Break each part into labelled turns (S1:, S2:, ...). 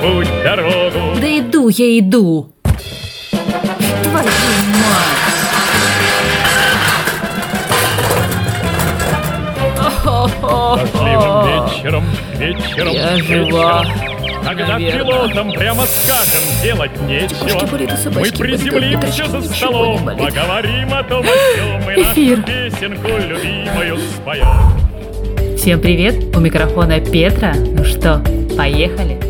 S1: путь дорогу.
S2: Да иду я иду. Твою мать.
S1: Дождливым вечером, вечером,
S2: Я
S1: вечером.
S2: жива,
S1: Когда
S2: наверное.
S1: пилотам прямо скажем, делать нечего.
S2: Болит,
S1: Мы
S2: болит,
S1: приземлимся
S2: уточки,
S1: за столом,
S2: болит.
S1: поговорим о том, о сём, и
S2: Эфир.
S1: нашу песенку любимую споем.
S2: Всем привет, у микрофона Петра. Ну что, поехали?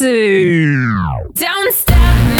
S3: don't stop me.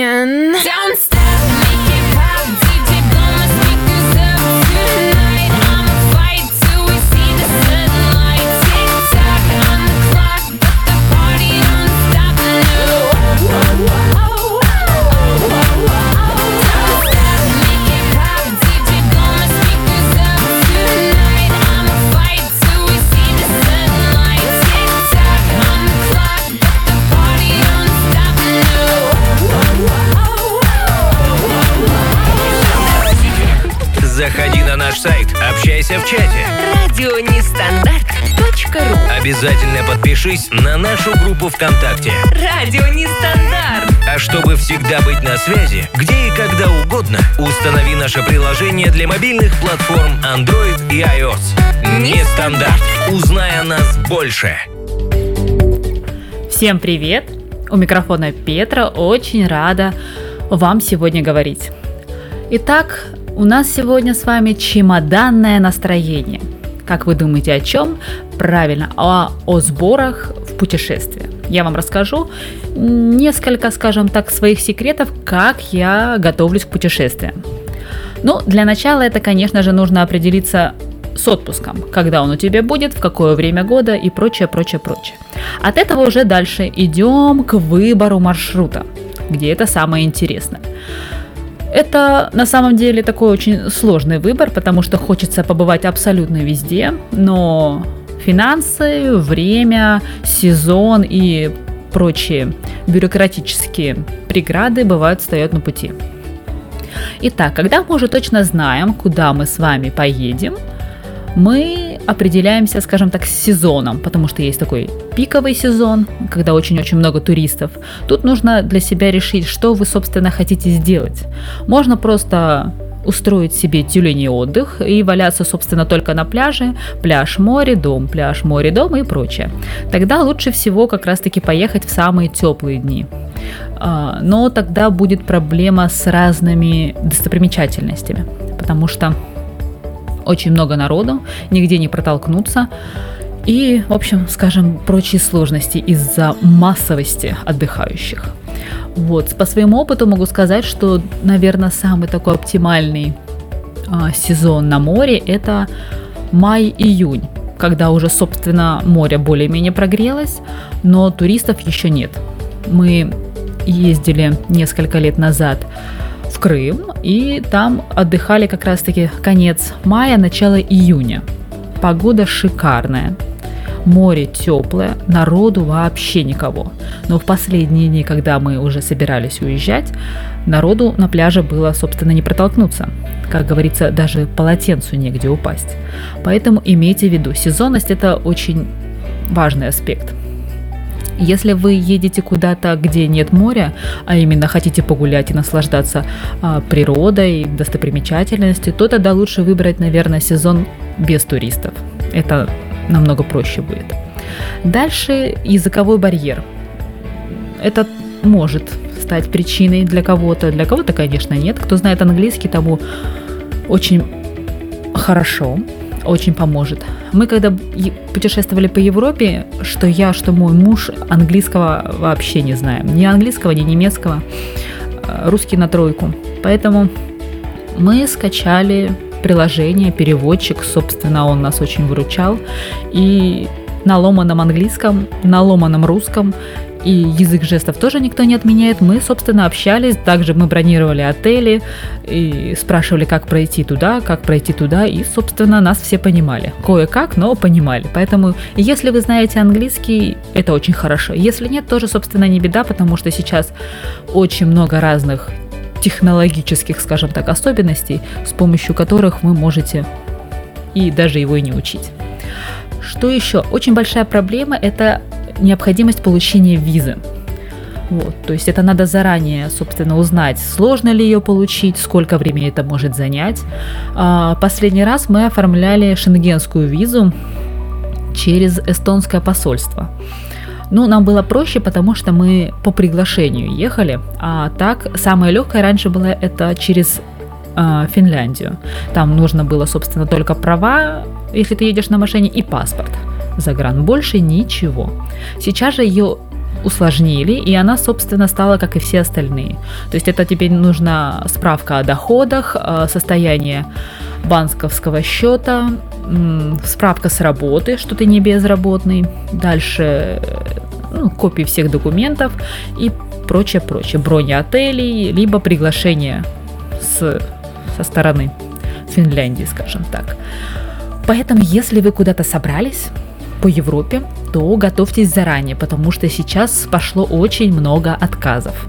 S3: in. Downstairs!
S4: Заходи на наш сайт, общайся в чате.
S5: Радионестандарт.ру
S4: Обязательно подпишись на нашу группу ВКонтакте.
S5: Радио Нестандарт.
S4: А чтобы всегда быть на связи, где и когда угодно, установи наше приложение для мобильных платформ Android и iOS. Нестандарт. Узнай о нас больше.
S2: Всем привет! У микрофона Петра. Очень рада вам сегодня говорить. Итак, у нас сегодня с вами чемоданное настроение. Как вы думаете, о чем? Правильно, о, о сборах в путешествие. Я вам расскажу несколько, скажем так, своих секретов, как я готовлюсь к путешествиям. Ну, для начала это, конечно же, нужно определиться с отпуском, когда он у тебя будет, в какое время года и прочее, прочее, прочее. От этого уже дальше идем к выбору маршрута, где это самое интересное. Это на самом деле такой очень сложный выбор, потому что хочется побывать абсолютно везде, но финансы, время, сезон и прочие бюрократические преграды бывают встают на пути. Итак, когда мы уже точно знаем, куда мы с вами поедем, мы определяемся, скажем так, с сезоном, потому что есть такой пиковый сезон, когда очень-очень много туристов. Тут нужно для себя решить, что вы, собственно, хотите сделать. Можно просто устроить себе тюленей отдых и валяться, собственно, только на пляже, пляж, море, дом, пляж, море, дом и прочее. Тогда лучше всего как раз-таки поехать в самые теплые дни. А, но тогда будет проблема с разными достопримечательностями, потому что очень много народу, нигде не протолкнуться. И, в общем, скажем, прочие сложности из-за массовости отдыхающих. Вот, по своему опыту могу сказать, что, наверное, самый такой оптимальный а, сезон на море это май-июнь, когда уже, собственно, море более-менее прогрелось, но туристов еще нет. Мы ездили несколько лет назад в Крым, и там отдыхали как раз-таки конец мая, начало июня. Погода шикарная, море теплое, народу вообще никого. Но в последние дни, когда мы уже собирались уезжать, народу на пляже было, собственно, не протолкнуться. Как говорится, даже полотенцу негде упасть. Поэтому имейте в виду, сезонность это очень важный аспект – если вы едете куда-то, где нет моря, а именно хотите погулять и наслаждаться а, природой, достопримечательностью, то тогда лучше выбрать, наверное, сезон без туристов. Это намного проще будет. Дальше языковой барьер. Это может стать причиной для кого-то. Для кого-то, конечно, нет. Кто знает английский, тому очень хорошо очень поможет. Мы когда путешествовали по Европе, что я, что мой муж английского вообще не знаем. Ни английского, ни немецкого. Э, русский на тройку. Поэтому мы скачали приложение, переводчик, собственно, он нас очень выручал. И на ломаном английском, на ломаном русском и язык жестов тоже никто не отменяет. Мы, собственно, общались, также мы бронировали отели и спрашивали, как пройти туда, как пройти туда, и, собственно, нас все понимали. Кое-как, но понимали. Поэтому, если вы знаете английский, это очень хорошо. Если нет, тоже, собственно, не беда, потому что сейчас очень много разных технологических, скажем так, особенностей, с помощью которых вы можете и даже его и не учить. Что еще? Очень большая проблема – это необходимость получения визы. Вот, то есть это надо заранее, собственно, узнать, сложно ли ее получить, сколько времени это может занять. А, последний раз мы оформляли шенгенскую визу через эстонское посольство. Ну, нам было проще, потому что мы по приглашению ехали, а так самое легкое раньше было это через э, Финляндию. Там нужно было, собственно, только права, если ты едешь на машине, и паспорт загран. Больше ничего. Сейчас же ее усложнили, и она, собственно, стала как и все остальные. То есть это теперь нужна справка о доходах, состояние банковского счета, справка с работы, что ты не безработный, дальше ну, копии всех документов и прочее, прочее. Брони отелей, либо приглашение с, со стороны Финляндии, скажем так. Поэтому, если вы куда-то собрались, по Европе, то готовьтесь заранее, потому что сейчас пошло очень много отказов.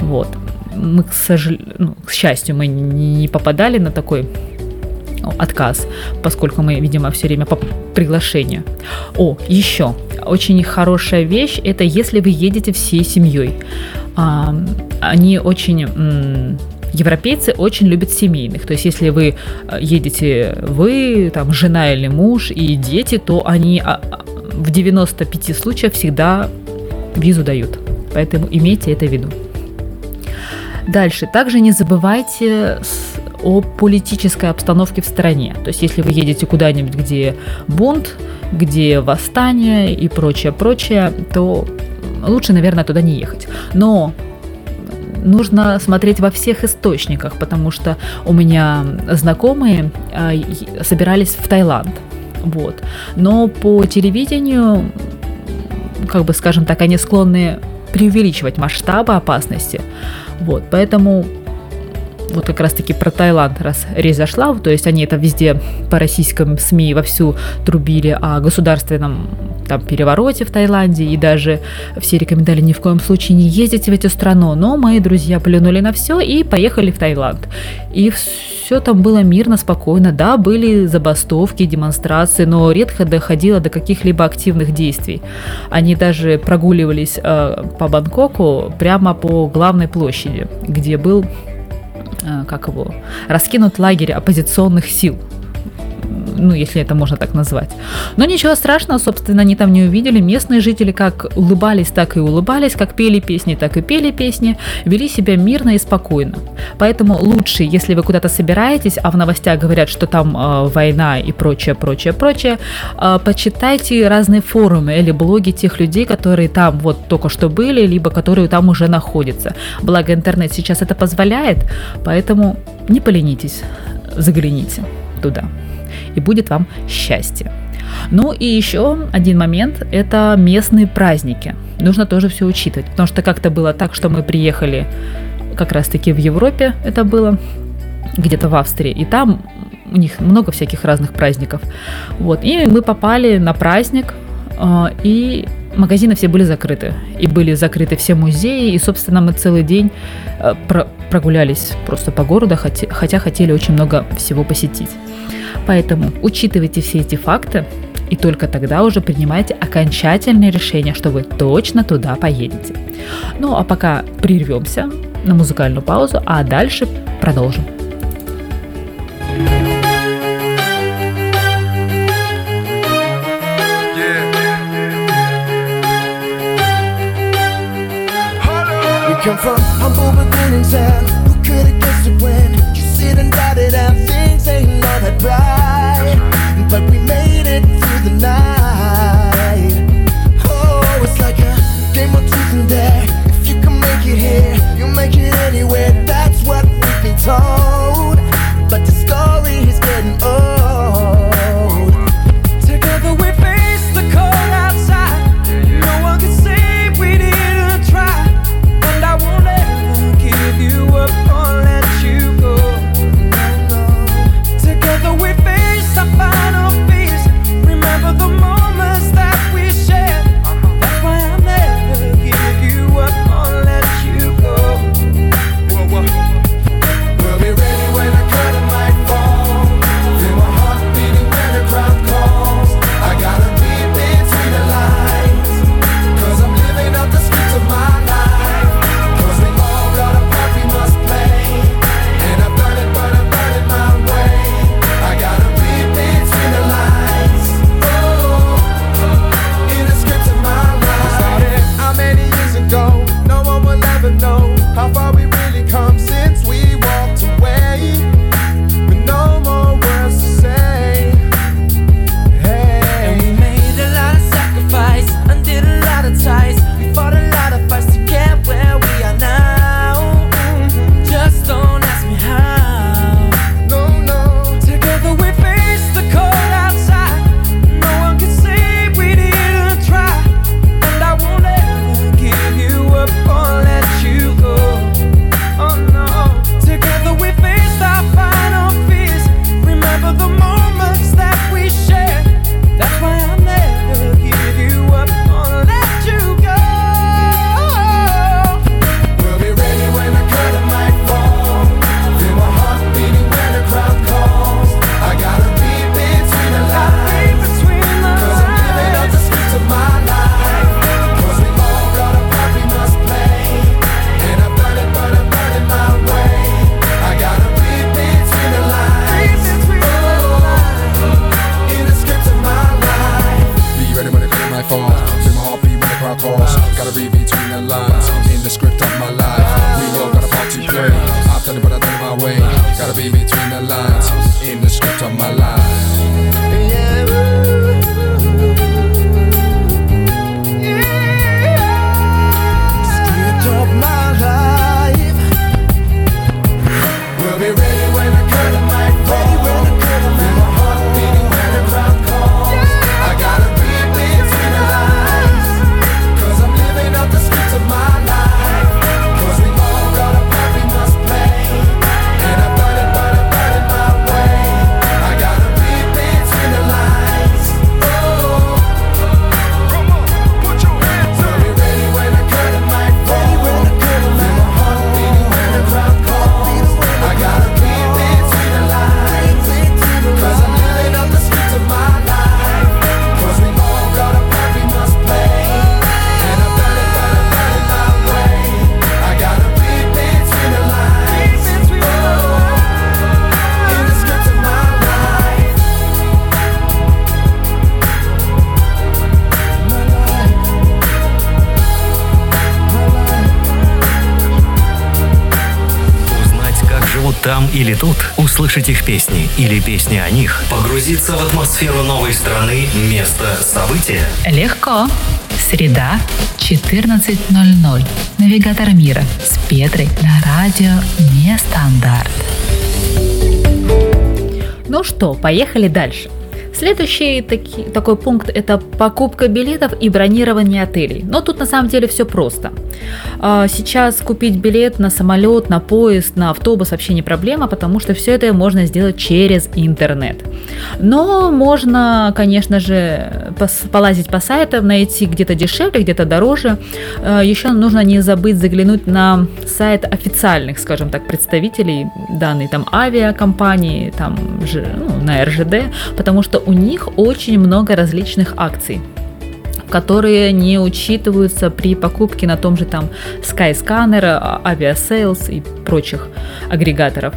S2: Вот. Мы, к, сожал... ну, к счастью, мы не попадали на такой отказ, поскольку мы, видимо, все время по приглашению. О, еще очень хорошая вещь – это если вы едете всей семьей. Они очень европейцы очень любят семейных. То есть, если вы э, едете вы, там, жена или муж и дети, то они а, а, в 95 случаях всегда визу дают. Поэтому имейте это в виду. Дальше. Также не забывайте о политической обстановке в стране. То есть, если вы едете куда-нибудь, где бунт, где восстание и прочее, прочее, то лучше, наверное, туда не ехать. Но нужно смотреть во всех источниках, потому что у меня знакомые а, собирались в Таиланд. Вот. Но по телевидению, как бы скажем так, они склонны преувеличивать масштабы опасности. Вот. Поэтому вот как раз-таки про Таиланд, раз речь зашла, то есть они это везде по российским СМИ вовсю трубили о государственном там перевороте в Таиланде, и даже все рекомендовали ни в коем случае не ездить в эту страну, но мои друзья плюнули на все и поехали в Таиланд. И все там было мирно, спокойно, да, были забастовки, демонстрации, но редко доходило до каких-либо активных действий. Они даже прогуливались э, по Бангкоку прямо по главной площади, где был как его, раскинут лагерь оппозиционных сил ну, если это можно так назвать. Но ничего страшного, собственно, они там не увидели. Местные жители как улыбались, так и улыбались, как пели песни, так и пели песни, вели себя мирно и спокойно. Поэтому лучше, если вы куда-то собираетесь, а в новостях говорят, что там э, война и прочее, прочее, прочее, э, почитайте разные форумы или блоги тех людей, которые там вот только что были, либо которые там уже находятся. Благо интернет сейчас это позволяет, поэтому не поленитесь, загляните туда и будет вам счастье. Ну и еще один момент – это местные праздники. Нужно тоже все учитывать, потому что как-то было так, что мы приехали как раз-таки в Европе, это было где-то в Австрии, и там у них много всяких разных праздников. Вот, и мы попали на праздник, а, и магазины все были закрыты. И были закрыты все музеи, и, собственно, мы целый день а, прогулялись просто по городу, хотя хотели очень много всего посетить. Поэтому учитывайте все эти факты и только тогда уже принимайте окончательное решение, что вы точно туда поедете. Ну а пока прервемся на музыкальную паузу, а дальше продолжим. come from humble beginnings and who could have guessed it when you sit and got it and that bright but we made it through the night. Oh it's like a game of truth and dare. If you can make it here you make it anywhere. That's what we've been told
S6: тут, услышать их песни или песни о них, погрузиться в атмосферу новой страны, места, события.
S2: Легко. Среда, 14.00. Навигатор мира с Петрой на радио Нестандарт. Ну что, поехали дальше. Следующий таки, такой пункт – это покупка билетов и бронирование отелей. Но тут на самом деле все просто. А, сейчас купить билет на самолет, на поезд, на автобус вообще не проблема, потому что все это можно сделать через интернет. Но можно, конечно же, полазить по сайтам, найти где-то дешевле, где-то дороже. А, Еще нужно не забыть заглянуть на сайт официальных, скажем так, представителей данной там авиакомпании, там ну, на РЖД, потому что у них очень много различных акций которые не учитываются при покупке на том же там Skyscanner, Aviasales и прочих агрегаторов.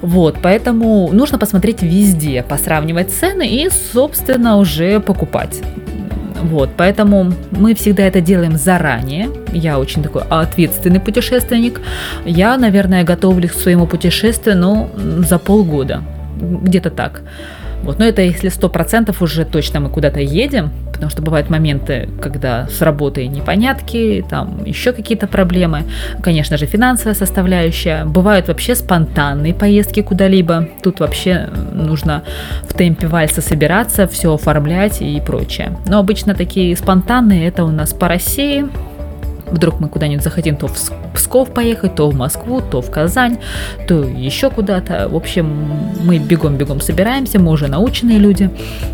S2: Вот, поэтому нужно посмотреть везде, посравнивать цены и, собственно, уже покупать. Вот, поэтому мы всегда это делаем заранее. Я очень такой ответственный путешественник. Я, наверное, готовлюсь к своему путешествию, ну, за полгода. Где-то так. Вот, но это если сто процентов уже точно мы куда-то едем, потому что бывают моменты, когда с работой непонятки, там еще какие-то проблемы, конечно же финансовая составляющая, бывают вообще спонтанные поездки куда-либо, тут вообще нужно в темпе вальса собираться, все оформлять и прочее. Но обычно такие спонтанные это у нас по России, Вдруг мы куда-нибудь захотим то в Псков поехать, то в Москву, то в Казань, то еще куда-то. В общем, мы бегом-бегом собираемся, мы уже наученные люди.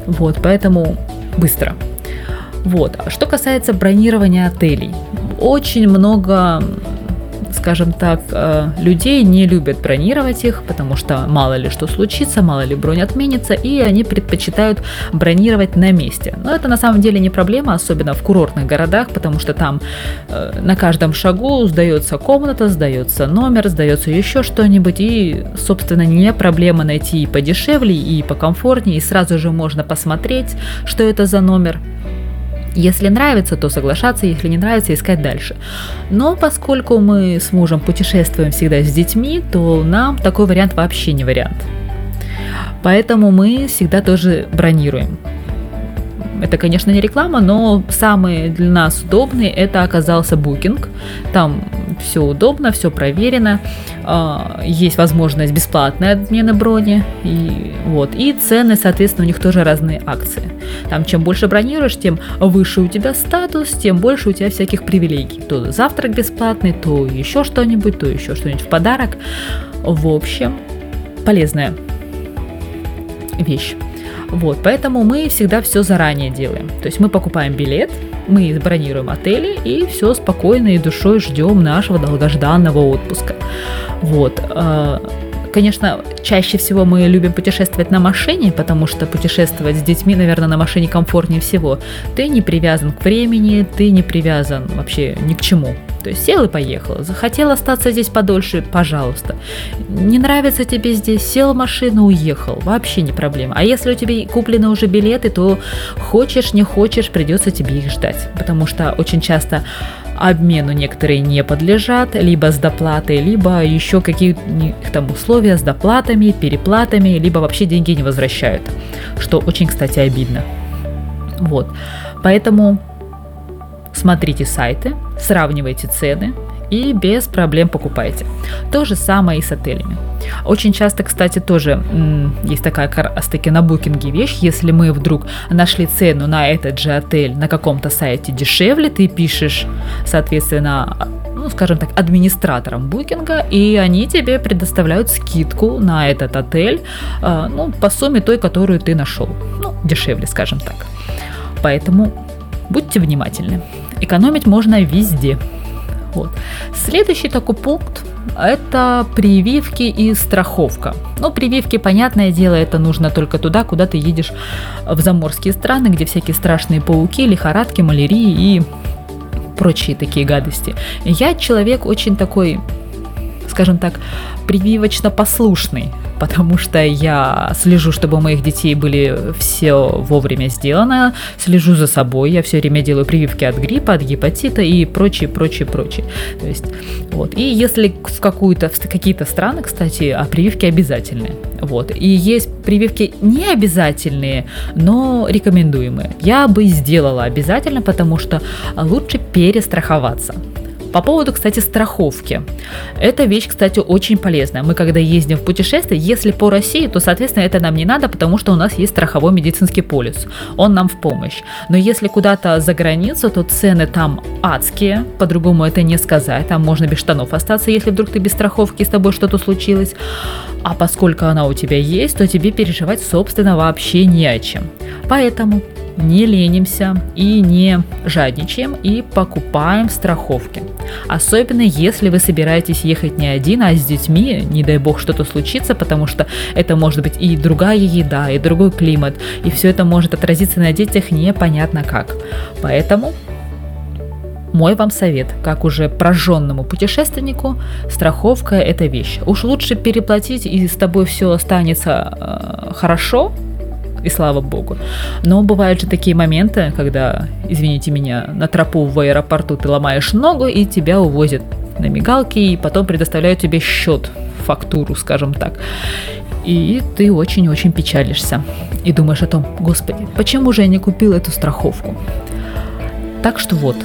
S2: Вот, поэтому быстро. Вот. А что касается бронирования отелей. Очень много скажем так, э, людей не любят бронировать их, потому что мало ли что случится, мало ли бронь отменится, и они предпочитают бронировать на месте. Но это на самом деле не проблема, особенно в курортных городах, потому что там э, на каждом шагу сдается комната, сдается номер, сдается еще что-нибудь, и, собственно, не проблема найти и подешевле, и покомфортнее, и сразу же можно посмотреть, что это за номер. Если нравится, то соглашаться, если не нравится, искать дальше. Но поскольку мы с мужем путешествуем всегда с детьми, то нам такой вариант вообще не вариант. Поэтому мы всегда тоже бронируем. Это, конечно, не реклама, но самый для нас удобный это оказался Booking. Там все удобно, все проверено. А, есть возможность бесплатной отмены брони. И, вот. и цены, соответственно, у них тоже разные акции. Там чем больше бронируешь, тем выше у тебя статус, тем больше у тебя всяких привилегий. То завтрак бесплатный, то еще что-нибудь, то еще что-нибудь в подарок. В общем, полезная вещь. Вот, поэтому мы всегда все заранее делаем. То есть мы покупаем билет, мы бронируем отели и все спокойно и душой ждем нашего долгожданного отпуска. Вот. А, конечно, чаще всего мы любим путешествовать на машине, потому что путешествовать с детьми, наверное, на машине комфортнее всего. Ты не привязан к времени, ты не привязан вообще ни к чему. То есть сел и поехал. Захотел остаться здесь подольше, пожалуйста. Не нравится тебе здесь, сел в машину, уехал. Вообще не проблема. А если у тебя куплены уже билеты, то хочешь, не хочешь, придется тебе их ждать. Потому что очень часто обмену некоторые не подлежат, либо с доплатой, либо еще какие-то там условия с доплатами, переплатами, либо вообще деньги не возвращают, что очень, кстати, обидно. Вот, поэтому смотрите сайты, сравнивайте цены и без проблем покупайте. То же самое и с отелями. Очень часто, кстати, тоже есть такая как раз таки на букинге вещь, если мы вдруг нашли цену на этот же отель на каком-то сайте дешевле, ты пишешь, соответственно, ну, скажем так, администраторам букинга, и они тебе предоставляют скидку на этот отель, а, ну, по сумме той, которую ты нашел. Ну, дешевле, скажем так. Поэтому будьте внимательны. Экономить можно везде. Вот. Следующий такой пункт – это прививки и страховка. Ну, прививки, понятное дело, это нужно только туда, куда ты едешь в заморские страны, где всякие страшные пауки, лихорадки, малярии и прочие такие гадости. Я человек очень такой, скажем так, прививочно послушный. Потому что я слежу, чтобы у моих детей были все вовремя сделано, слежу за собой, я все время делаю прививки от гриппа, от гепатита и прочее, прочее, прочее. То есть, вот. И если в какую-то, в какие-то страны, кстати, а прививки обязательные. Вот. И есть прививки не обязательные, но рекомендуемые. Я бы сделала обязательно, потому что лучше перестраховаться. По поводу, кстати, страховки. Эта вещь, кстати, очень полезная. Мы, когда ездим в путешествие, если по России, то, соответственно, это нам не надо, потому что у нас есть страховой медицинский полис. Он нам в помощь. Но если куда-то за границу, то цены там адские. По-другому это не сказать. Там можно без штанов остаться, если вдруг ты без страховки, с тобой что-то случилось. А поскольку она у тебя есть, то тебе переживать, собственно, вообще не о чем. Поэтому не ленимся и не жадничаем и покупаем страховки. Особенно если вы собираетесь ехать не один, а с детьми, не дай бог что-то случится, потому что это может быть и другая еда, и другой климат, и все это может отразиться на детях непонятно как. Поэтому мой вам совет, как уже прожженному путешественнику, страховка – это вещь. Уж лучше переплатить, и с тобой все останется э, хорошо, и слава богу. Но бывают же такие моменты, когда, извините меня, на тропу в аэропорту ты ломаешь ногу и тебя увозят на мигалке и потом предоставляют тебе счет, фактуру, скажем так. И ты очень-очень печалишься. И думаешь о том, господи, почему же я не купил эту страховку? Так что вот,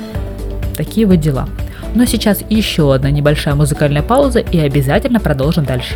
S2: такие вот дела. Но сейчас еще одна небольшая музыкальная пауза и обязательно продолжим дальше.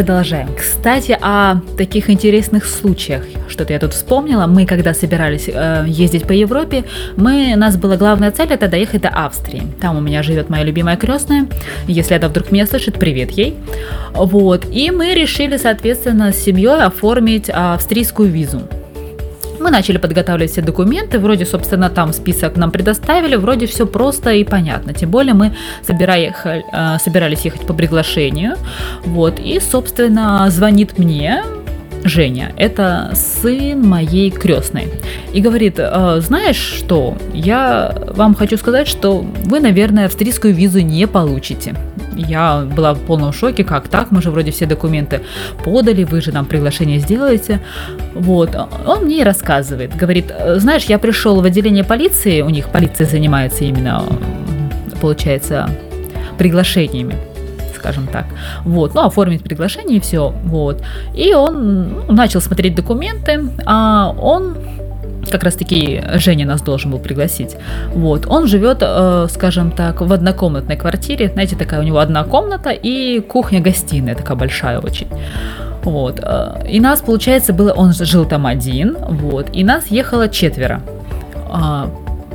S2: Продолжаем. Кстати, о таких интересных случаях. Что-то я тут вспомнила. Мы, когда собирались э, ездить по Европе, мы, у нас была главная цель это доехать до Австрии. Там у меня живет моя любимая крестная. Если это вдруг меня слышит, привет ей. Вот. И мы решили, соответственно, с семьей оформить австрийскую визу. Мы начали подготавливать все документы, вроде, собственно, там список нам предоставили, вроде все просто и понятно. Тем более мы собирали, э, собирались ехать по приглашению. Вот, и, собственно, звонит мне Женя, это сын моей крестной. И говорит, «Э, знаешь что, я вам хочу сказать, что вы, наверное, австрийскую визу не получите. Я была в полном шоке, как так, мы же вроде все документы подали, вы же нам приглашение сделаете. Вот, он мне рассказывает, говорит, знаешь, я пришел в отделение полиции, у них полиция занимается именно, получается, приглашениями скажем так. Вот, ну, оформить приглашение и все. Вот. И он ну, начал смотреть документы, а он как раз таки Женя нас должен был пригласить. Вот, он живет, э, скажем так, в однокомнатной квартире. Знаете, такая у него одна комната и кухня-гостиная, такая большая очень. Вот. Э, и нас, получается, было, он жил там один, вот, и нас ехало четверо. А,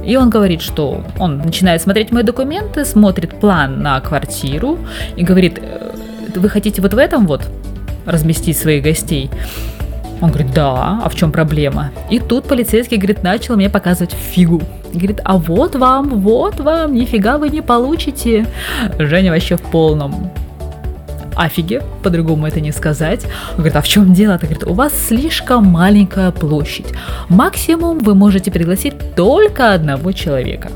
S2: и он говорит, что он начинает смотреть мои документы, смотрит план на квартиру и говорит, «Э, вы хотите вот в этом вот разместить своих гостей? Он говорит, да, а в чем проблема? И тут полицейский, говорит, начал мне показывать фигу. Говорит, а вот вам, вот вам, нифига вы не получите. Женя вообще в полном афиге, по-другому это не сказать. Он говорит, а в чем дело? Говорит, у вас слишком маленькая площадь. Максимум вы можете пригласить только одного человека.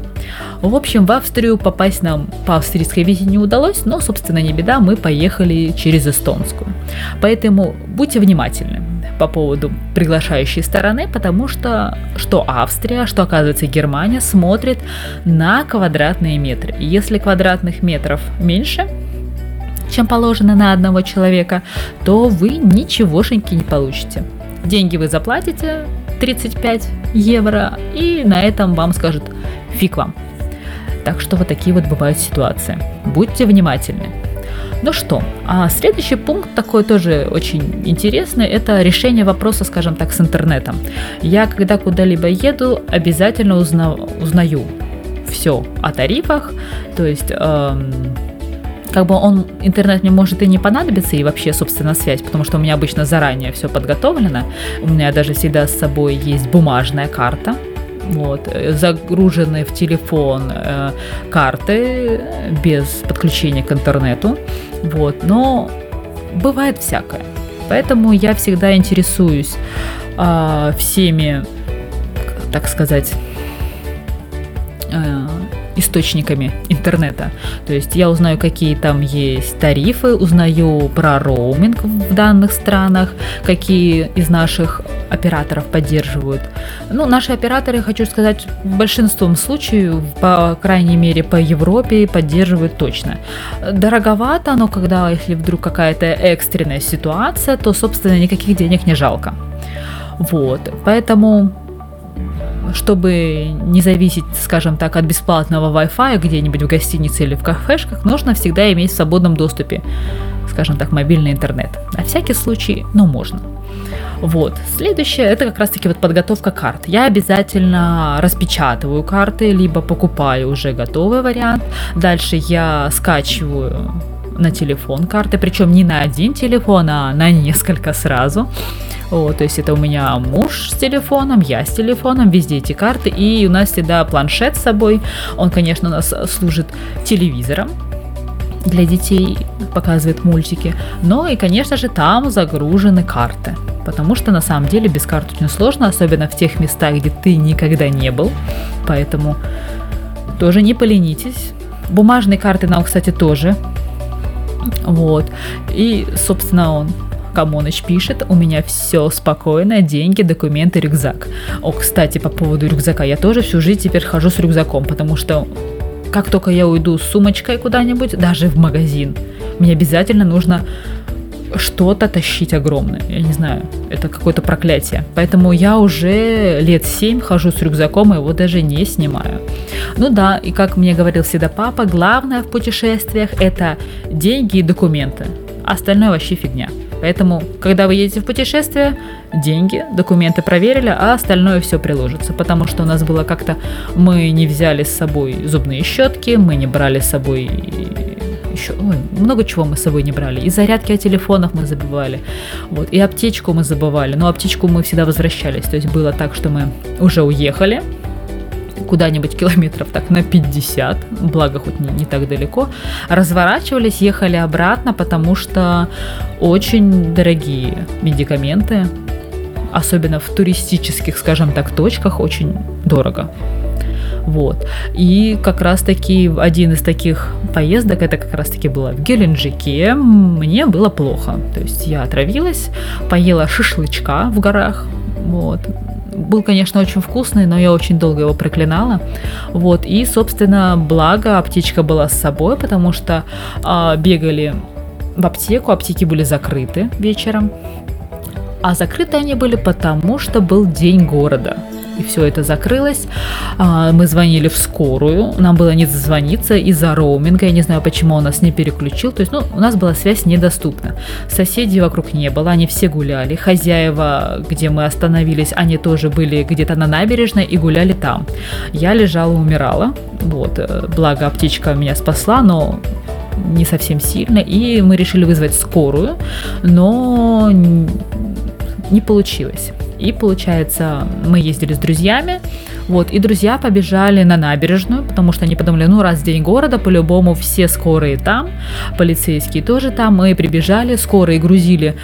S2: В общем, в Австрию попасть нам по австрийской визе не удалось, но, собственно, не беда, мы поехали через эстонскую. Поэтому будьте внимательны по поводу приглашающей стороны, потому что что Австрия, что оказывается Германия смотрит на квадратные метры. Если квадратных метров меньше, чем положено на одного человека, то вы ничегошеньки не получите. Деньги вы заплатите 35 евро, и на этом вам скажут фиг вам. Так что вот такие вот бывают ситуации. Будьте внимательны. Ну что, а следующий пункт такой тоже очень интересный, это решение вопроса, скажем так, с интернетом. Я когда куда-либо еду, обязательно узна, узнаю все о тарифах, то есть эм, как бы он, интернет мне может и не понадобиться, и вообще, собственно, связь, потому что у меня обычно заранее все подготовлено. У меня даже всегда с собой есть бумажная карта, вот, э, загруженные в телефон э, карты без подключения к интернету, вот, но бывает всякое. Поэтому я всегда интересуюсь э, всеми, так сказать, э, источниками интернета. То есть я узнаю, какие там есть тарифы, узнаю про роуминг в данных странах, какие из наших операторов поддерживают. Ну, наши операторы, хочу сказать, в большинстве случаев, по крайней мере, по Европе поддерживают точно. Дороговато, но когда, если вдруг какая-то экстренная ситуация, то, собственно, никаких денег не жалко. Вот, поэтому чтобы не зависеть, скажем так, от бесплатного Wi-Fi где-нибудь в гостинице или в кафешках, нужно всегда иметь в свободном доступе, скажем так, мобильный интернет. На всякий случай, ну, можно. Вот. Следующее, это как раз-таки вот подготовка карт. Я обязательно распечатываю карты, либо покупаю уже готовый вариант. Дальше я скачиваю на телефон карты, причем не на один телефон, а на несколько сразу. Вот, то есть это у меня муж с телефоном, я с телефоном, везде эти карты, и у нас всегда планшет с собой. Он, конечно, у нас служит телевизором, для детей показывает мультики. Но и, конечно же, там загружены карты. Потому что на самом деле без карт очень сложно, особенно в тех местах, где ты никогда не был. Поэтому тоже не поленитесь. Бумажные карты нам, кстати, тоже. Вот. И, собственно, он Камоныч пишет, у меня все спокойно, деньги, документы, рюкзак. О, кстати, по поводу рюкзака, я тоже всю жизнь теперь хожу с рюкзаком, потому что как только я уйду с сумочкой куда-нибудь, даже в магазин, мне обязательно нужно что-то тащить огромное. Я не знаю, это какое-то проклятие. Поэтому я уже лет 7 хожу с рюкзаком и его даже не снимаю. Ну да, и как мне говорил всегда папа, главное в путешествиях это деньги и документы. Остальное вообще фигня. Поэтому, когда вы едете в путешествие, деньги, документы проверили, а остальное все приложится. Потому что у нас было как-то, мы не взяли с собой зубные щетки, мы не брали с собой еще, ой, много чего мы с собой не брали. И зарядки от телефонов мы забывали. Вот, и аптечку мы забывали. Но аптечку мы всегда возвращались. То есть было так, что мы уже уехали, куда-нибудь километров так на 50, благо хоть не, не так далеко, разворачивались, ехали обратно, потому что очень дорогие медикаменты, особенно в туристических, скажем так, точках, очень дорого. Вот. И как раз таки один из таких поездок, это как раз таки было в Геленджике, мне было плохо. То есть я отравилась, поела шашлычка в горах, вот. Был, конечно, очень вкусный, но я очень долго его проклинала. Вот. И, собственно, благо аптечка была с собой, потому что а, бегали в аптеку, аптеки были закрыты вечером. А закрыты они были потому, что был день города и все это закрылось. А, мы звонили в скорую, нам было не зазвониться из-за роуминга, я не знаю, почему он нас не переключил, то есть, ну, у нас была связь недоступна. Соседей вокруг не было, они все гуляли, хозяева, где мы остановились, они тоже были где-то на набережной и гуляли там. Я лежала, умирала, вот, э, благо аптечка меня спасла, но не совсем сильно, и мы решили вызвать скорую, но не получилось. И получается, мы ездили с друзьями, вот, и друзья побежали на набережную, потому что они подумали, ну, раз день города, по-любому все скорые там, полицейские тоже там, мы прибежали, скорые грузили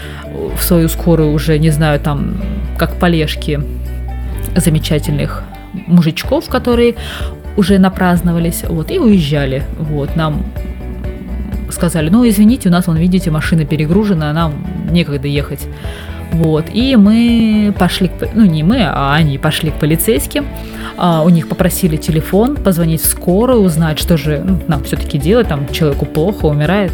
S2: в свою скорую уже, не знаю, там, как полежки замечательных мужичков, которые уже напраздновались, вот, и уезжали, вот, нам сказали, ну, извините, у нас, вон, видите, машина перегружена, нам некогда ехать. Вот, и мы пошли, к, ну не мы, а они пошли к полицейским, а, у них попросили телефон, позвонить в скорую, узнать, что же ну, нам все-таки делать, там человеку плохо, умирает.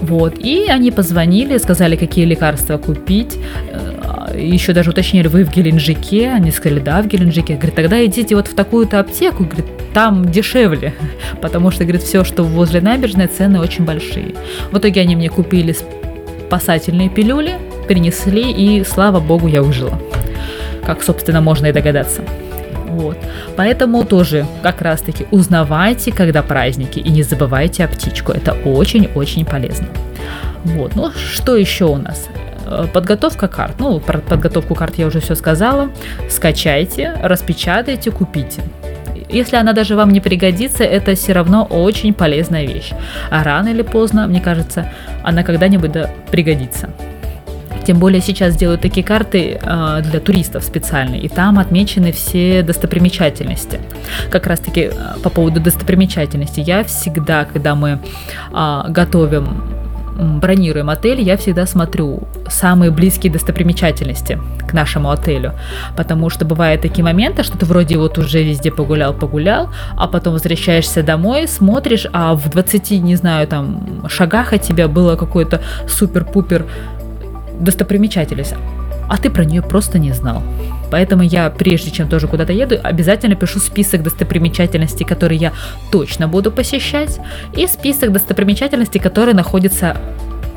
S2: Вот, и они позвонили, сказали, какие лекарства купить, э, еще даже уточнили, вы в Геленджике? Они сказали, да, в Геленджике. Говорит, тогда идите вот в такую-то аптеку, говорит, там дешевле, потому что, говорит, все, что возле набережной, цены очень большие. В итоге они мне купили спасательные пилюли, принесли, и слава богу, я выжила. Как, собственно, можно и догадаться. Вот. Поэтому тоже как раз-таки узнавайте, когда праздники, и не забывайте о птичку. Это очень-очень полезно. Вот. Ну, что еще у нас? Э, подготовка карт. Ну, про подготовку карт я уже все сказала. Скачайте, распечатайте, купите. Если она даже вам не пригодится, это все равно очень полезная вещь. А рано или поздно, мне кажется, она когда-нибудь да пригодится. Тем более сейчас делают такие карты э, для туристов специальные, и там отмечены все достопримечательности. Как раз таки э, по поводу достопримечательностей. Я всегда, когда мы э, готовим бронируем отель, я всегда смотрю самые близкие достопримечательности к нашему отелю. Потому что бывают такие моменты, что ты вроде вот уже везде погулял-погулял, а потом возвращаешься домой, смотришь, а в 20, не знаю, там, шагах от тебя было какое-то супер-пупер достопримечательность, а ты про нее просто не знал. Поэтому я, прежде чем тоже куда-то еду, обязательно пишу список достопримечательностей, которые я точно буду посещать, и список достопримечательностей, которые находятся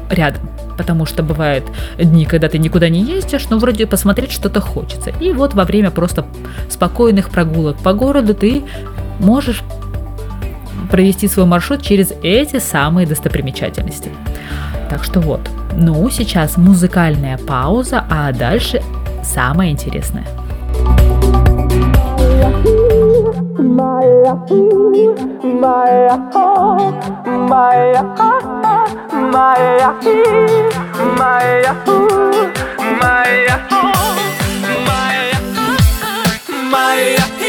S2: рядом. Потому что бывают дни, когда ты никуда не ездишь, но вроде посмотреть что-то хочется. И вот во время просто спокойных прогулок по городу ты можешь провести свой маршрут через эти самые достопримечательности. Так что вот. Ну, сейчас музыкальная пауза, а дальше самое интересное. Maya, Maya, Maya, Maya, Maya, Maya, Maya,
S7: eu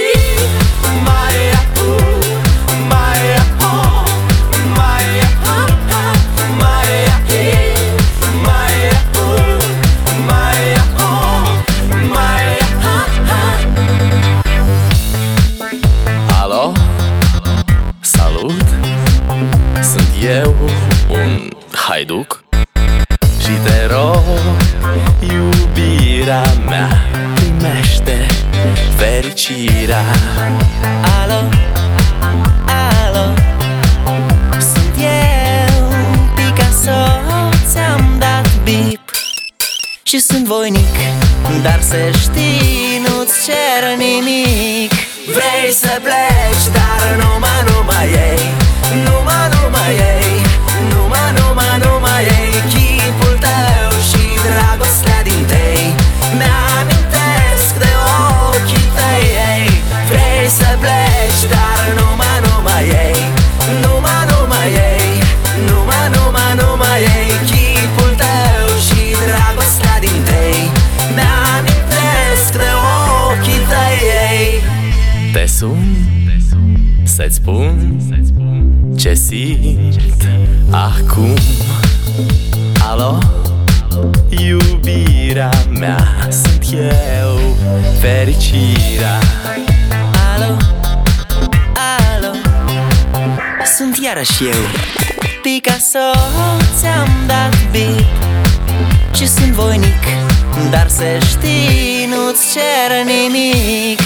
S7: Dar să știi, nu-ți cer nimic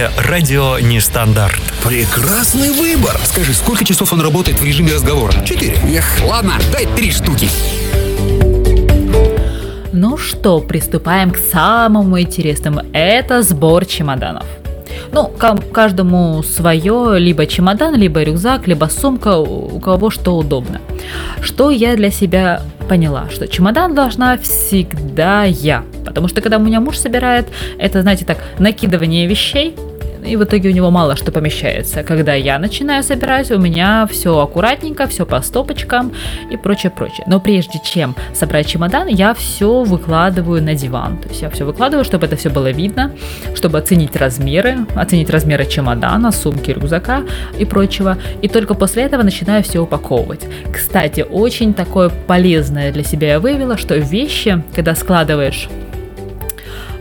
S6: слушаете «Радио Нестандарт».
S8: Прекрасный выбор.
S9: Скажи, сколько часов он работает в режиме разговора?
S8: Четыре.
S9: Эх, ладно, дай три штуки.
S2: Ну что, приступаем к самому интересному. Это сбор чемоданов. Ну, каждому свое, либо чемодан, либо рюкзак, либо сумка, у кого что удобно. Что я для себя поняла, что чемодан должна всегда я. Потому что когда у меня муж собирает, это, знаете, так, накидывание вещей, и в итоге у него мало что помещается. Когда я начинаю собирать, у меня все аккуратненько, все по стопочкам и прочее, прочее. Но прежде чем собрать чемодан, я все выкладываю на диван. То есть я все выкладываю, чтобы это все было видно, чтобы оценить размеры, оценить размеры чемодана, сумки, рюкзака и прочего. И только после этого начинаю все упаковывать. Кстати, очень такое полезное для себя я выявила, что вещи, когда складываешь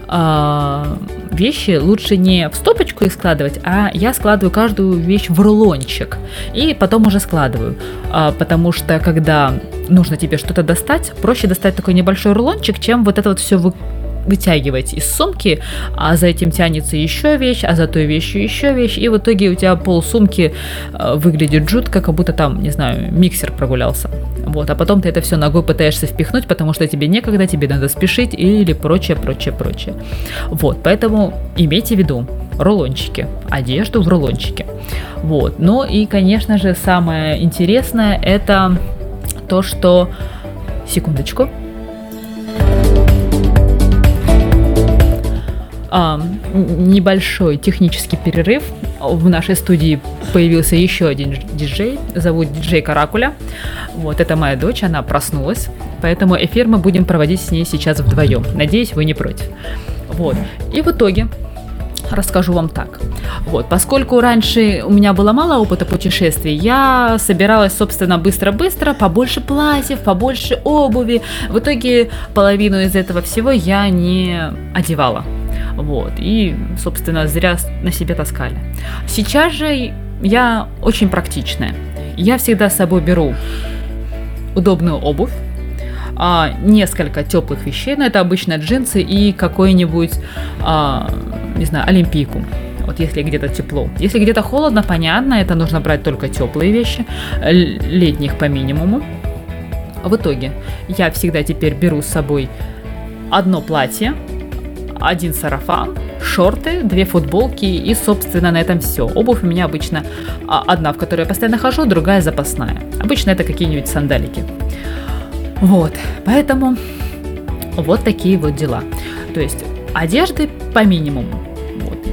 S2: а, вещи лучше не в стопочку их складывать, а я складываю каждую вещь в рулончик и потом уже складываю, А, потому что когда нужно тебе что-то достать, проще достать такой небольшой рулончик, чем вот это вот все вытягивать из сумки, а за этим тянется еще вещь, а за той вещью еще вещь, и в итоге у тебя пол сумки э, выглядит жутко, как будто там, не знаю, миксер прогулялся. Вот, а потом ты это все ногой пытаешься впихнуть, потому что тебе некогда, тебе надо спешить или прочее, прочее, прочее. Вот, поэтому имейте в виду, рулончики, одежду в рулончике. Вот, ну и, конечно же, самое интересное это то, что... Секундочку. А, небольшой технический перерыв. В нашей студии появился еще один дж- диджей, зовут диджей Каракуля. Вот, это моя дочь, она проснулась, поэтому эфир мы будем проводить с ней сейчас вдвоем. Надеюсь, вы не против. Вот, и в итоге расскажу вам так. Вот, поскольку раньше у меня было мало опыта путешествий, я собиралась, собственно, быстро-быстро, побольше платьев, побольше обуви. В итоге половину из этого всего я не одевала. Вот, и, собственно, зря на себе таскали. Сейчас же я очень практичная. Я всегда с собой беру удобную обувь, а, несколько теплых вещей, но это обычно джинсы и какой-нибудь, а, не знаю, олимпийку. Вот если где-то тепло. Если где-то холодно, понятно, это нужно брать только теплые вещи, летних по минимуму. В итоге я всегда теперь беру с собой одно платье, один сарафан, шорты, две футболки и, собственно, на этом все. Обувь у меня обычно а, одна, в которой я постоянно хожу, другая запасная. Обычно это какие-нибудь сандалики. Вот, поэтому вот такие вот дела. То есть одежды по минимуму.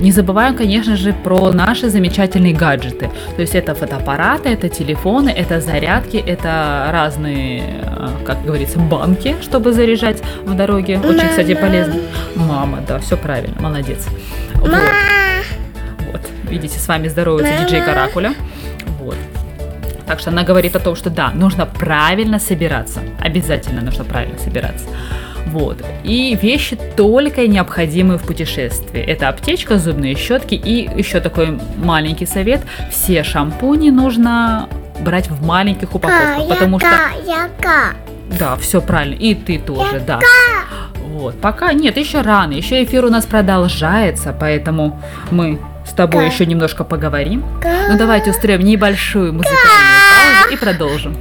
S2: Не забываем, конечно же, про наши замечательные гаджеты. То есть это фотоаппараты, это телефоны, это зарядки, это разные, э, как говорится, банки, чтобы заряжать в дороге. Очень, кстати, полезно. Мама, да, все правильно, молодец. Вот. Вот, видите, с вами здоровается диджей Каракуля. Вот. Так что она говорит о том, что да, нужно правильно собираться. Обязательно нужно правильно собираться. Вот. И вещи только необходимые в путешествии. Это аптечка, зубные щетки и еще такой маленький совет. Все шампуни нужно брать в маленьких упаковках, потому что... Да, все правильно. И ты тоже, да. Вот, пока нет, еще рано, еще эфир у нас продолжается, поэтому мы с тобой еще немножко поговорим. Ну давайте устроим небольшую музыкальную паузу и продолжим.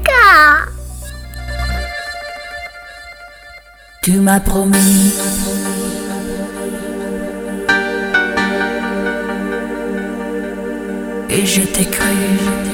S10: Tu m'as promis. Et je t'ai cru.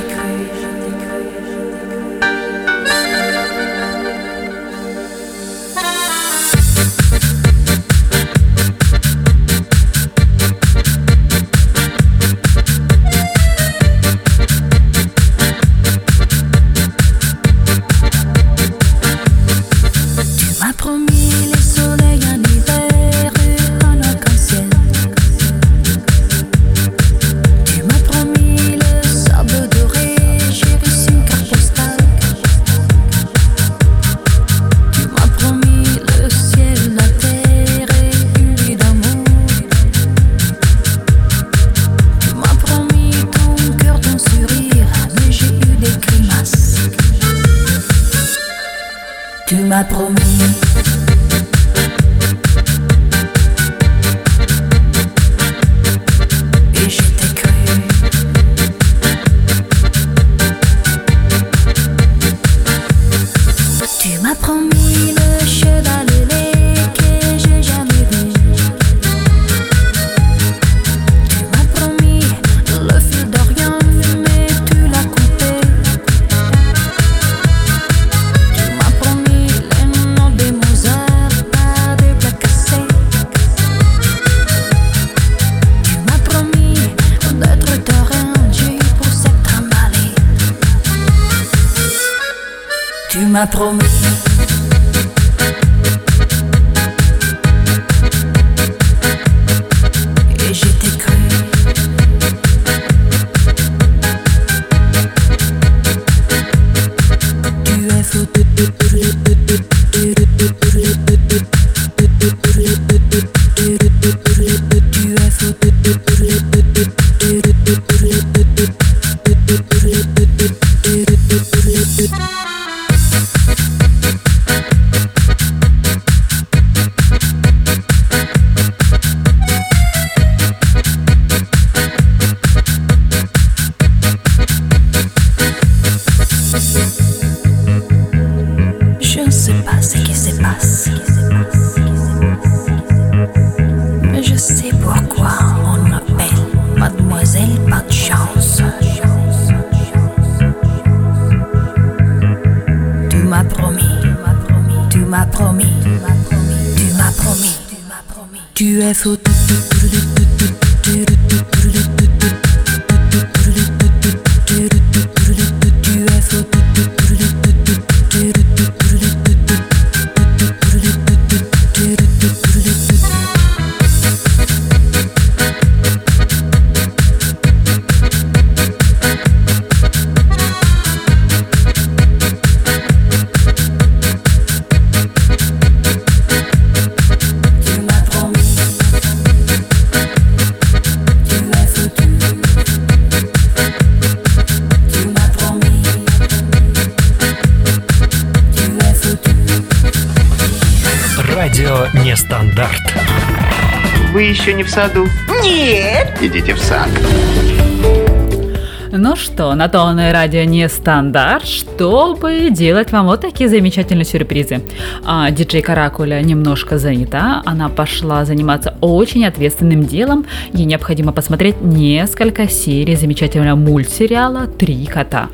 S2: На то оно и радио не стандарт, чтобы делать вам вот такие замечательные сюрпризы. А, диджей Каракуля немножко занята, она пошла заниматься очень ответственным делом. Ей необходимо посмотреть несколько серий замечательного мультсериала «Три кота».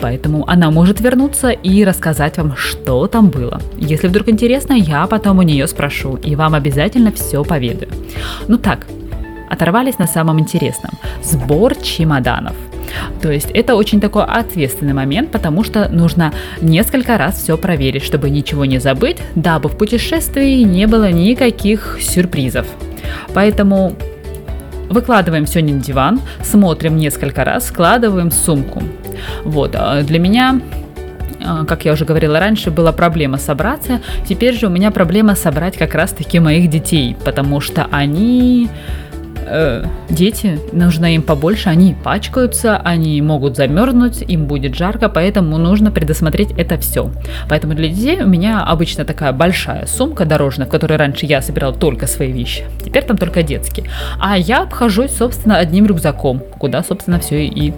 S2: Поэтому она может вернуться и рассказать вам, что там было. Если вдруг интересно, я потом у нее спрошу, и вам обязательно все поведаю. Ну так, оторвались на самом интересном. Сбор чемоданов. То есть это очень такой ответственный момент, потому что нужно несколько раз все проверить, чтобы ничего не забыть, дабы в путешествии не было никаких сюрпризов. Поэтому выкладываем все на диван, смотрим несколько раз, складываем сумку. Вот, а для меня а, как я уже говорила раньше, была проблема собраться. Теперь же у меня проблема собрать как раз-таки моих детей, потому что они э, дети, нужно им побольше, они пачкаются, они могут замерзнуть, им будет жарко, поэтому нужно предусмотреть это все. Поэтому для детей у меня обычно такая большая сумка дорожная, в которой раньше я собирала только свои вещи, теперь там только детские. А я обхожусь, собственно, одним рюкзаком, куда, собственно, все и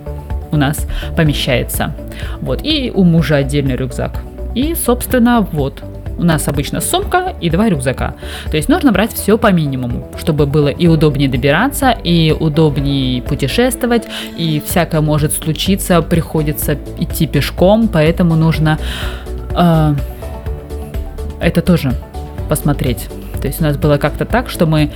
S2: у нас помещается. Вот, и у мужа отдельный рюкзак. И, собственно, вот, у нас обычно сумка и два рюкзака. То есть нужно брать все по минимуму, чтобы было и удобнее добираться, и удобнее путешествовать, и всякое может случиться, приходится идти пешком, поэтому нужно э, это тоже посмотреть. То есть у нас было как-то так, что мы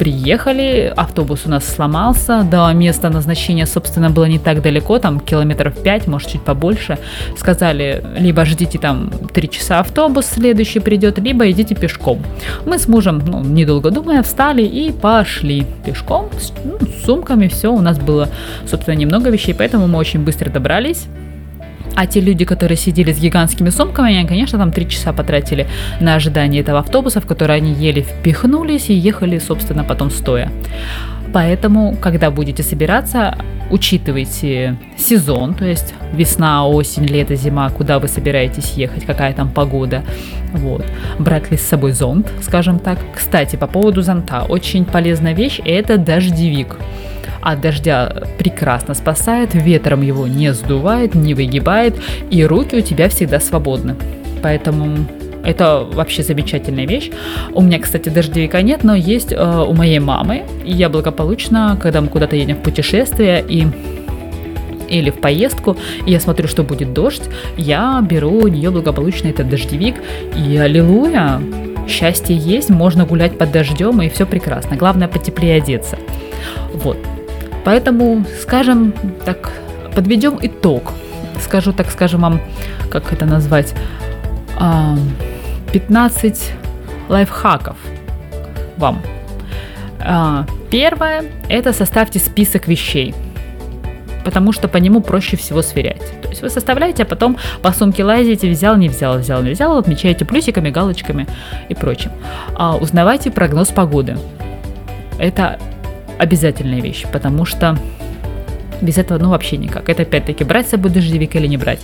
S2: приехали, автобус у нас сломался, до места назначения, собственно, было не так далеко, там километров 5, может, чуть побольше. Сказали, либо ждите там 3 часа автобус следующий придет, либо идите пешком. Мы с мужем, ну, недолго думая, встали и пошли пешком, с, ну, с сумками, все, у нас было, собственно, немного вещей, поэтому мы очень быстро добрались. А те люди, которые сидели с гигантскими сумками, они, конечно, там три часа потратили на ожидание этого автобуса, в который они еле впихнулись и ехали, собственно, потом стоя. Поэтому, когда будете собираться, учитывайте сезон, то есть весна, осень, лето, зима, куда вы собираетесь ехать, какая там погода. Вот. Брать ли с собой зонт, скажем так. Кстати, по поводу зонта, очень полезная вещь – это дождевик. От дождя прекрасно спасает, ветром его не сдувает, не выгибает, и руки у тебя всегда свободны. Поэтому это вообще замечательная вещь. У меня, кстати, дождевика нет, но есть э, у моей мамы. И я благополучно, когда мы куда-то едем в путешествие и или в поездку, и я смотрю, что будет дождь, я беру у нее благополучно этот дождевик, и аллилуйя, счастье есть, можно гулять под дождем, и все прекрасно. Главное, потеплее одеться. Вот. Поэтому, скажем так, подведем итог. Скажу, так скажем вам, как это назвать, а, 15 лайфхаков вам. А, Первое – это составьте список вещей, потому что по нему проще всего сверять. То есть вы составляете, а потом по сумке лазите, взял, не взял, взял, не взял, отмечаете плюсиками, галочками и прочим. А, узнавайте прогноз погоды. Это обязательная вещь, потому что без этого ну вообще никак. Это опять-таки брать с собой дождевик или не брать.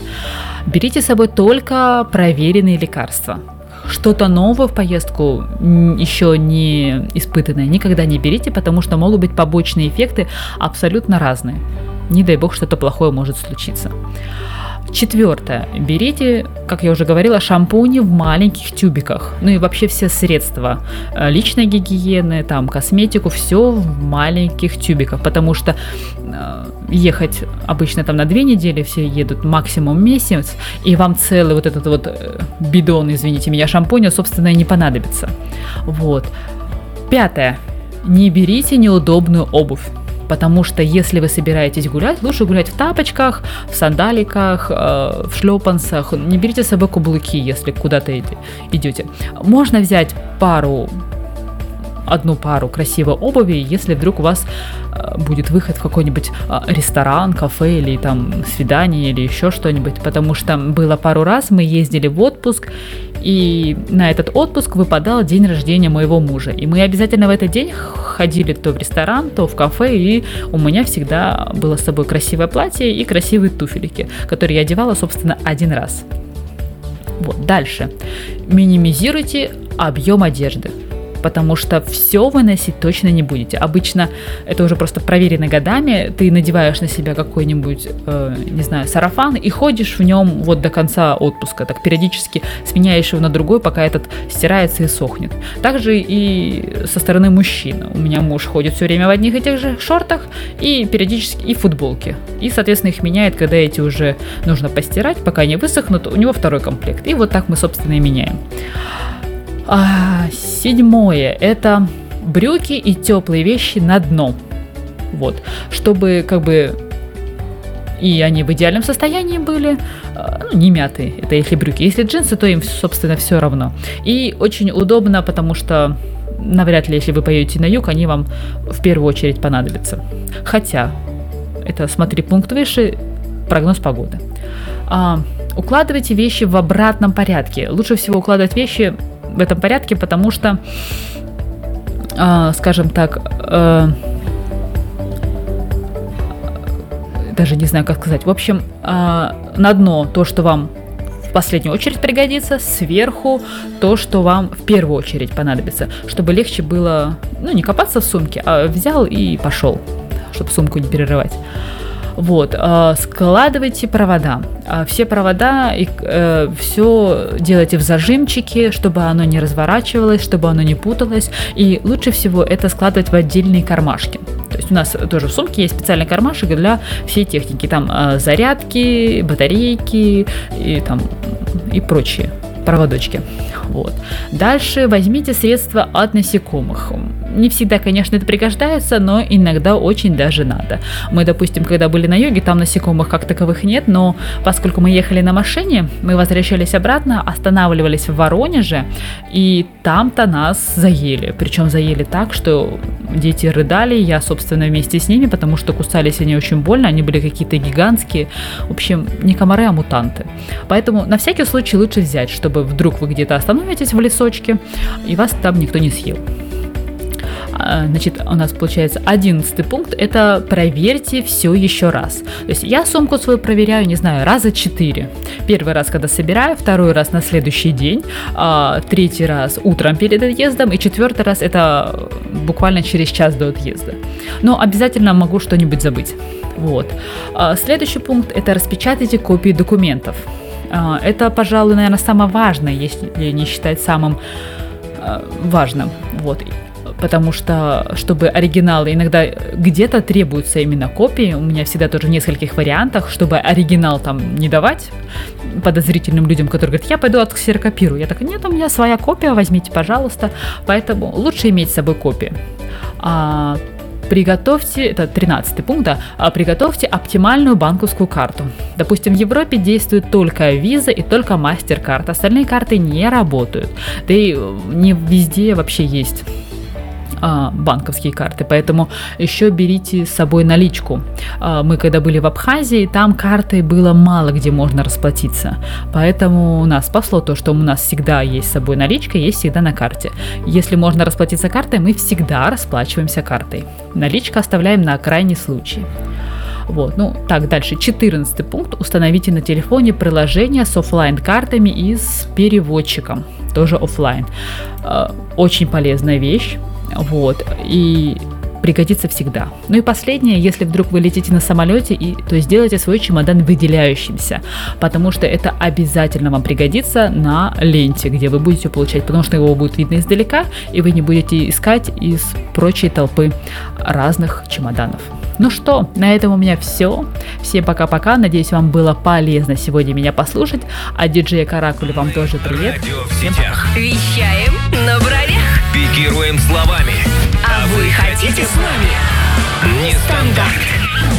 S2: Берите с собой только проверенные лекарства. Что-то новое в поездку еще не испытанное никогда не берите, потому что могут быть побочные эффекты абсолютно разные. Не дай бог, что-то плохое может случиться. Четвертое. Берите, как я уже говорила, шампуни в маленьких тюбиках. Ну и вообще все средства э, личной гигиены, там косметику, все в маленьких тюбиках, потому что э, ехать обычно там на две недели, все едут максимум месяц, и вам целый вот этот вот э, бидон, извините меня, шампуня, собственно, и не понадобится. Вот. Пятое. Не берите неудобную обувь. Потому что если вы собираетесь гулять, лучше гулять в тапочках, в сандаликах, э, в шлепанцах. Не берите с собой каблуки, если куда-то идете. Можно взять пару одну пару красивой обуви, если вдруг у вас э, будет выход в какой-нибудь э, ресторан, кафе или там свидание или еще что-нибудь, потому что было пару раз, мы ездили в отпуск, и на этот отпуск выпадал день рождения моего мужа, и мы обязательно в этот день ходили то в ресторан, то в кафе, и у меня всегда было с собой красивое платье и красивые туфелики, которые я одевала, собственно, один раз. Вот, дальше. Минимизируйте объем одежды потому что все вы носить точно не будете. Обычно это уже просто проверено годами. Ты надеваешь на себя какой-нибудь, э, не знаю, сарафан и ходишь в нем вот до конца отпуска. Так периодически сменяешь его на другой, пока этот стирается и сохнет. Также и со стороны мужчин. У меня муж ходит все время в одних и тех же шортах и периодически и футболке. И, соответственно, их меняет, когда эти уже нужно постирать, пока они высохнут, у него второй комплект. И вот так мы, собственно, и меняем. А, седьмое – это брюки и теплые вещи на дно. Вот, чтобы как бы и они в идеальном состоянии были, а, ну, не мятые, это если брюки. Если джинсы, то им, собственно, все равно. И очень удобно, потому что навряд ли, если вы поедете на юг, они вам в первую очередь понадобятся. Хотя, это смотри пункт выше, прогноз погоды. А, укладывайте вещи в обратном порядке. Лучше всего укладывать вещи в этом порядке, потому что, э, скажем так, э, даже не знаю, как сказать. В общем, э, на дно то, что вам в последнюю очередь пригодится, сверху то, что вам в первую очередь понадобится, чтобы легче было, ну, не копаться в сумке, а взял и пошел, чтобы сумку не перерывать. Вот, э, складывайте провода. Э, Все провода, и э, все делайте в зажимчике, чтобы оно не разворачивалось, чтобы оно не путалось. И лучше всего это складывать в отдельные кармашки. То есть у нас тоже в сумке есть специальный кармашек для всей техники. Там э, зарядки, батарейки и там и прочие проводочки. Вот. Дальше возьмите средства от насекомых. Не всегда, конечно, это пригождается, но иногда очень даже надо. Мы, допустим, когда были на йоге, там насекомых как таковых нет, но поскольку мы ехали на машине, мы возвращались обратно, останавливались в Воронеже, и там-то нас заели. Причем заели так, что дети рыдали, я, собственно, вместе с ними, потому что кусались они очень больно, они были какие-то гигантские. В общем, не комары, а мутанты. Поэтому на всякий случай лучше взять, чтобы вдруг вы где-то остановитесь в лесочке, и вас там никто не съел. А, Значит, у нас получается одиннадцатый пункт – это проверьте все еще раз. То есть я сумку свою проверяю, не знаю, раза четыре. Первый раз, когда собираю, второй раз на следующий день, а, третий раз утром перед отъездом и четвертый раз это буквально через час до отъезда. Но обязательно могу что-нибудь забыть. Вот. А, Следующий пункт – это распечатайте копии документов. Это, пожалуй, наверное, самое важное, если не считать самым важным. Вот. Потому что, чтобы оригиналы, иногда где-то требуются именно копии, у меня всегда тоже в нескольких вариантах, чтобы оригинал там не давать подозрительным людям, которые говорят, я пойду отксерокопирую. Я такая, нет, у меня своя копия, возьмите, пожалуйста. Поэтому лучше иметь с собой копии. А приготовьте, это 13 пункт, да, а, приготовьте оптимальную банковскую карту. Допустим, в Европе действует только Visa и только MasterCard, остальные карты не работают. Да и не везде вообще есть а, банковские карты, поэтому еще берите с собой наличку. А, Мы когда были в Абхазии, там картой было мало где можно расплатиться, поэтому нас спасло то, что у нас всегда есть с собой наличка, есть всегда на карте. Если можно расплатиться картой, мы всегда расплачиваемся картой. Наличка оставляем на крайний случай. Вот, ну так, дальше. 14 пункт. Установите на телефоне приложение с оффлайн картами и с переводчиком. Тоже оффлайн. Э, Очень полезная вещь. Вот. И пригодится всегда. Ну и последнее, если вдруг вы летите на самолете, и, то сделайте свой чемодан выделяющимся, потому что это обязательно вам пригодится на ленте, где вы будете получать, потому что его будет видно издалека, и вы не будете искать из прочей толпы разных чемоданов. Ну что, на этом у меня все. Всем пока-пока. Надеюсь, вам было полезно сегодня меня послушать. А диджея Каракули вам тоже привет.
S4: Радио в сетях.
S5: Вещаем на бровях.
S4: Пикируем словами.
S5: А вы хотите с нами?
S4: Нестандарт.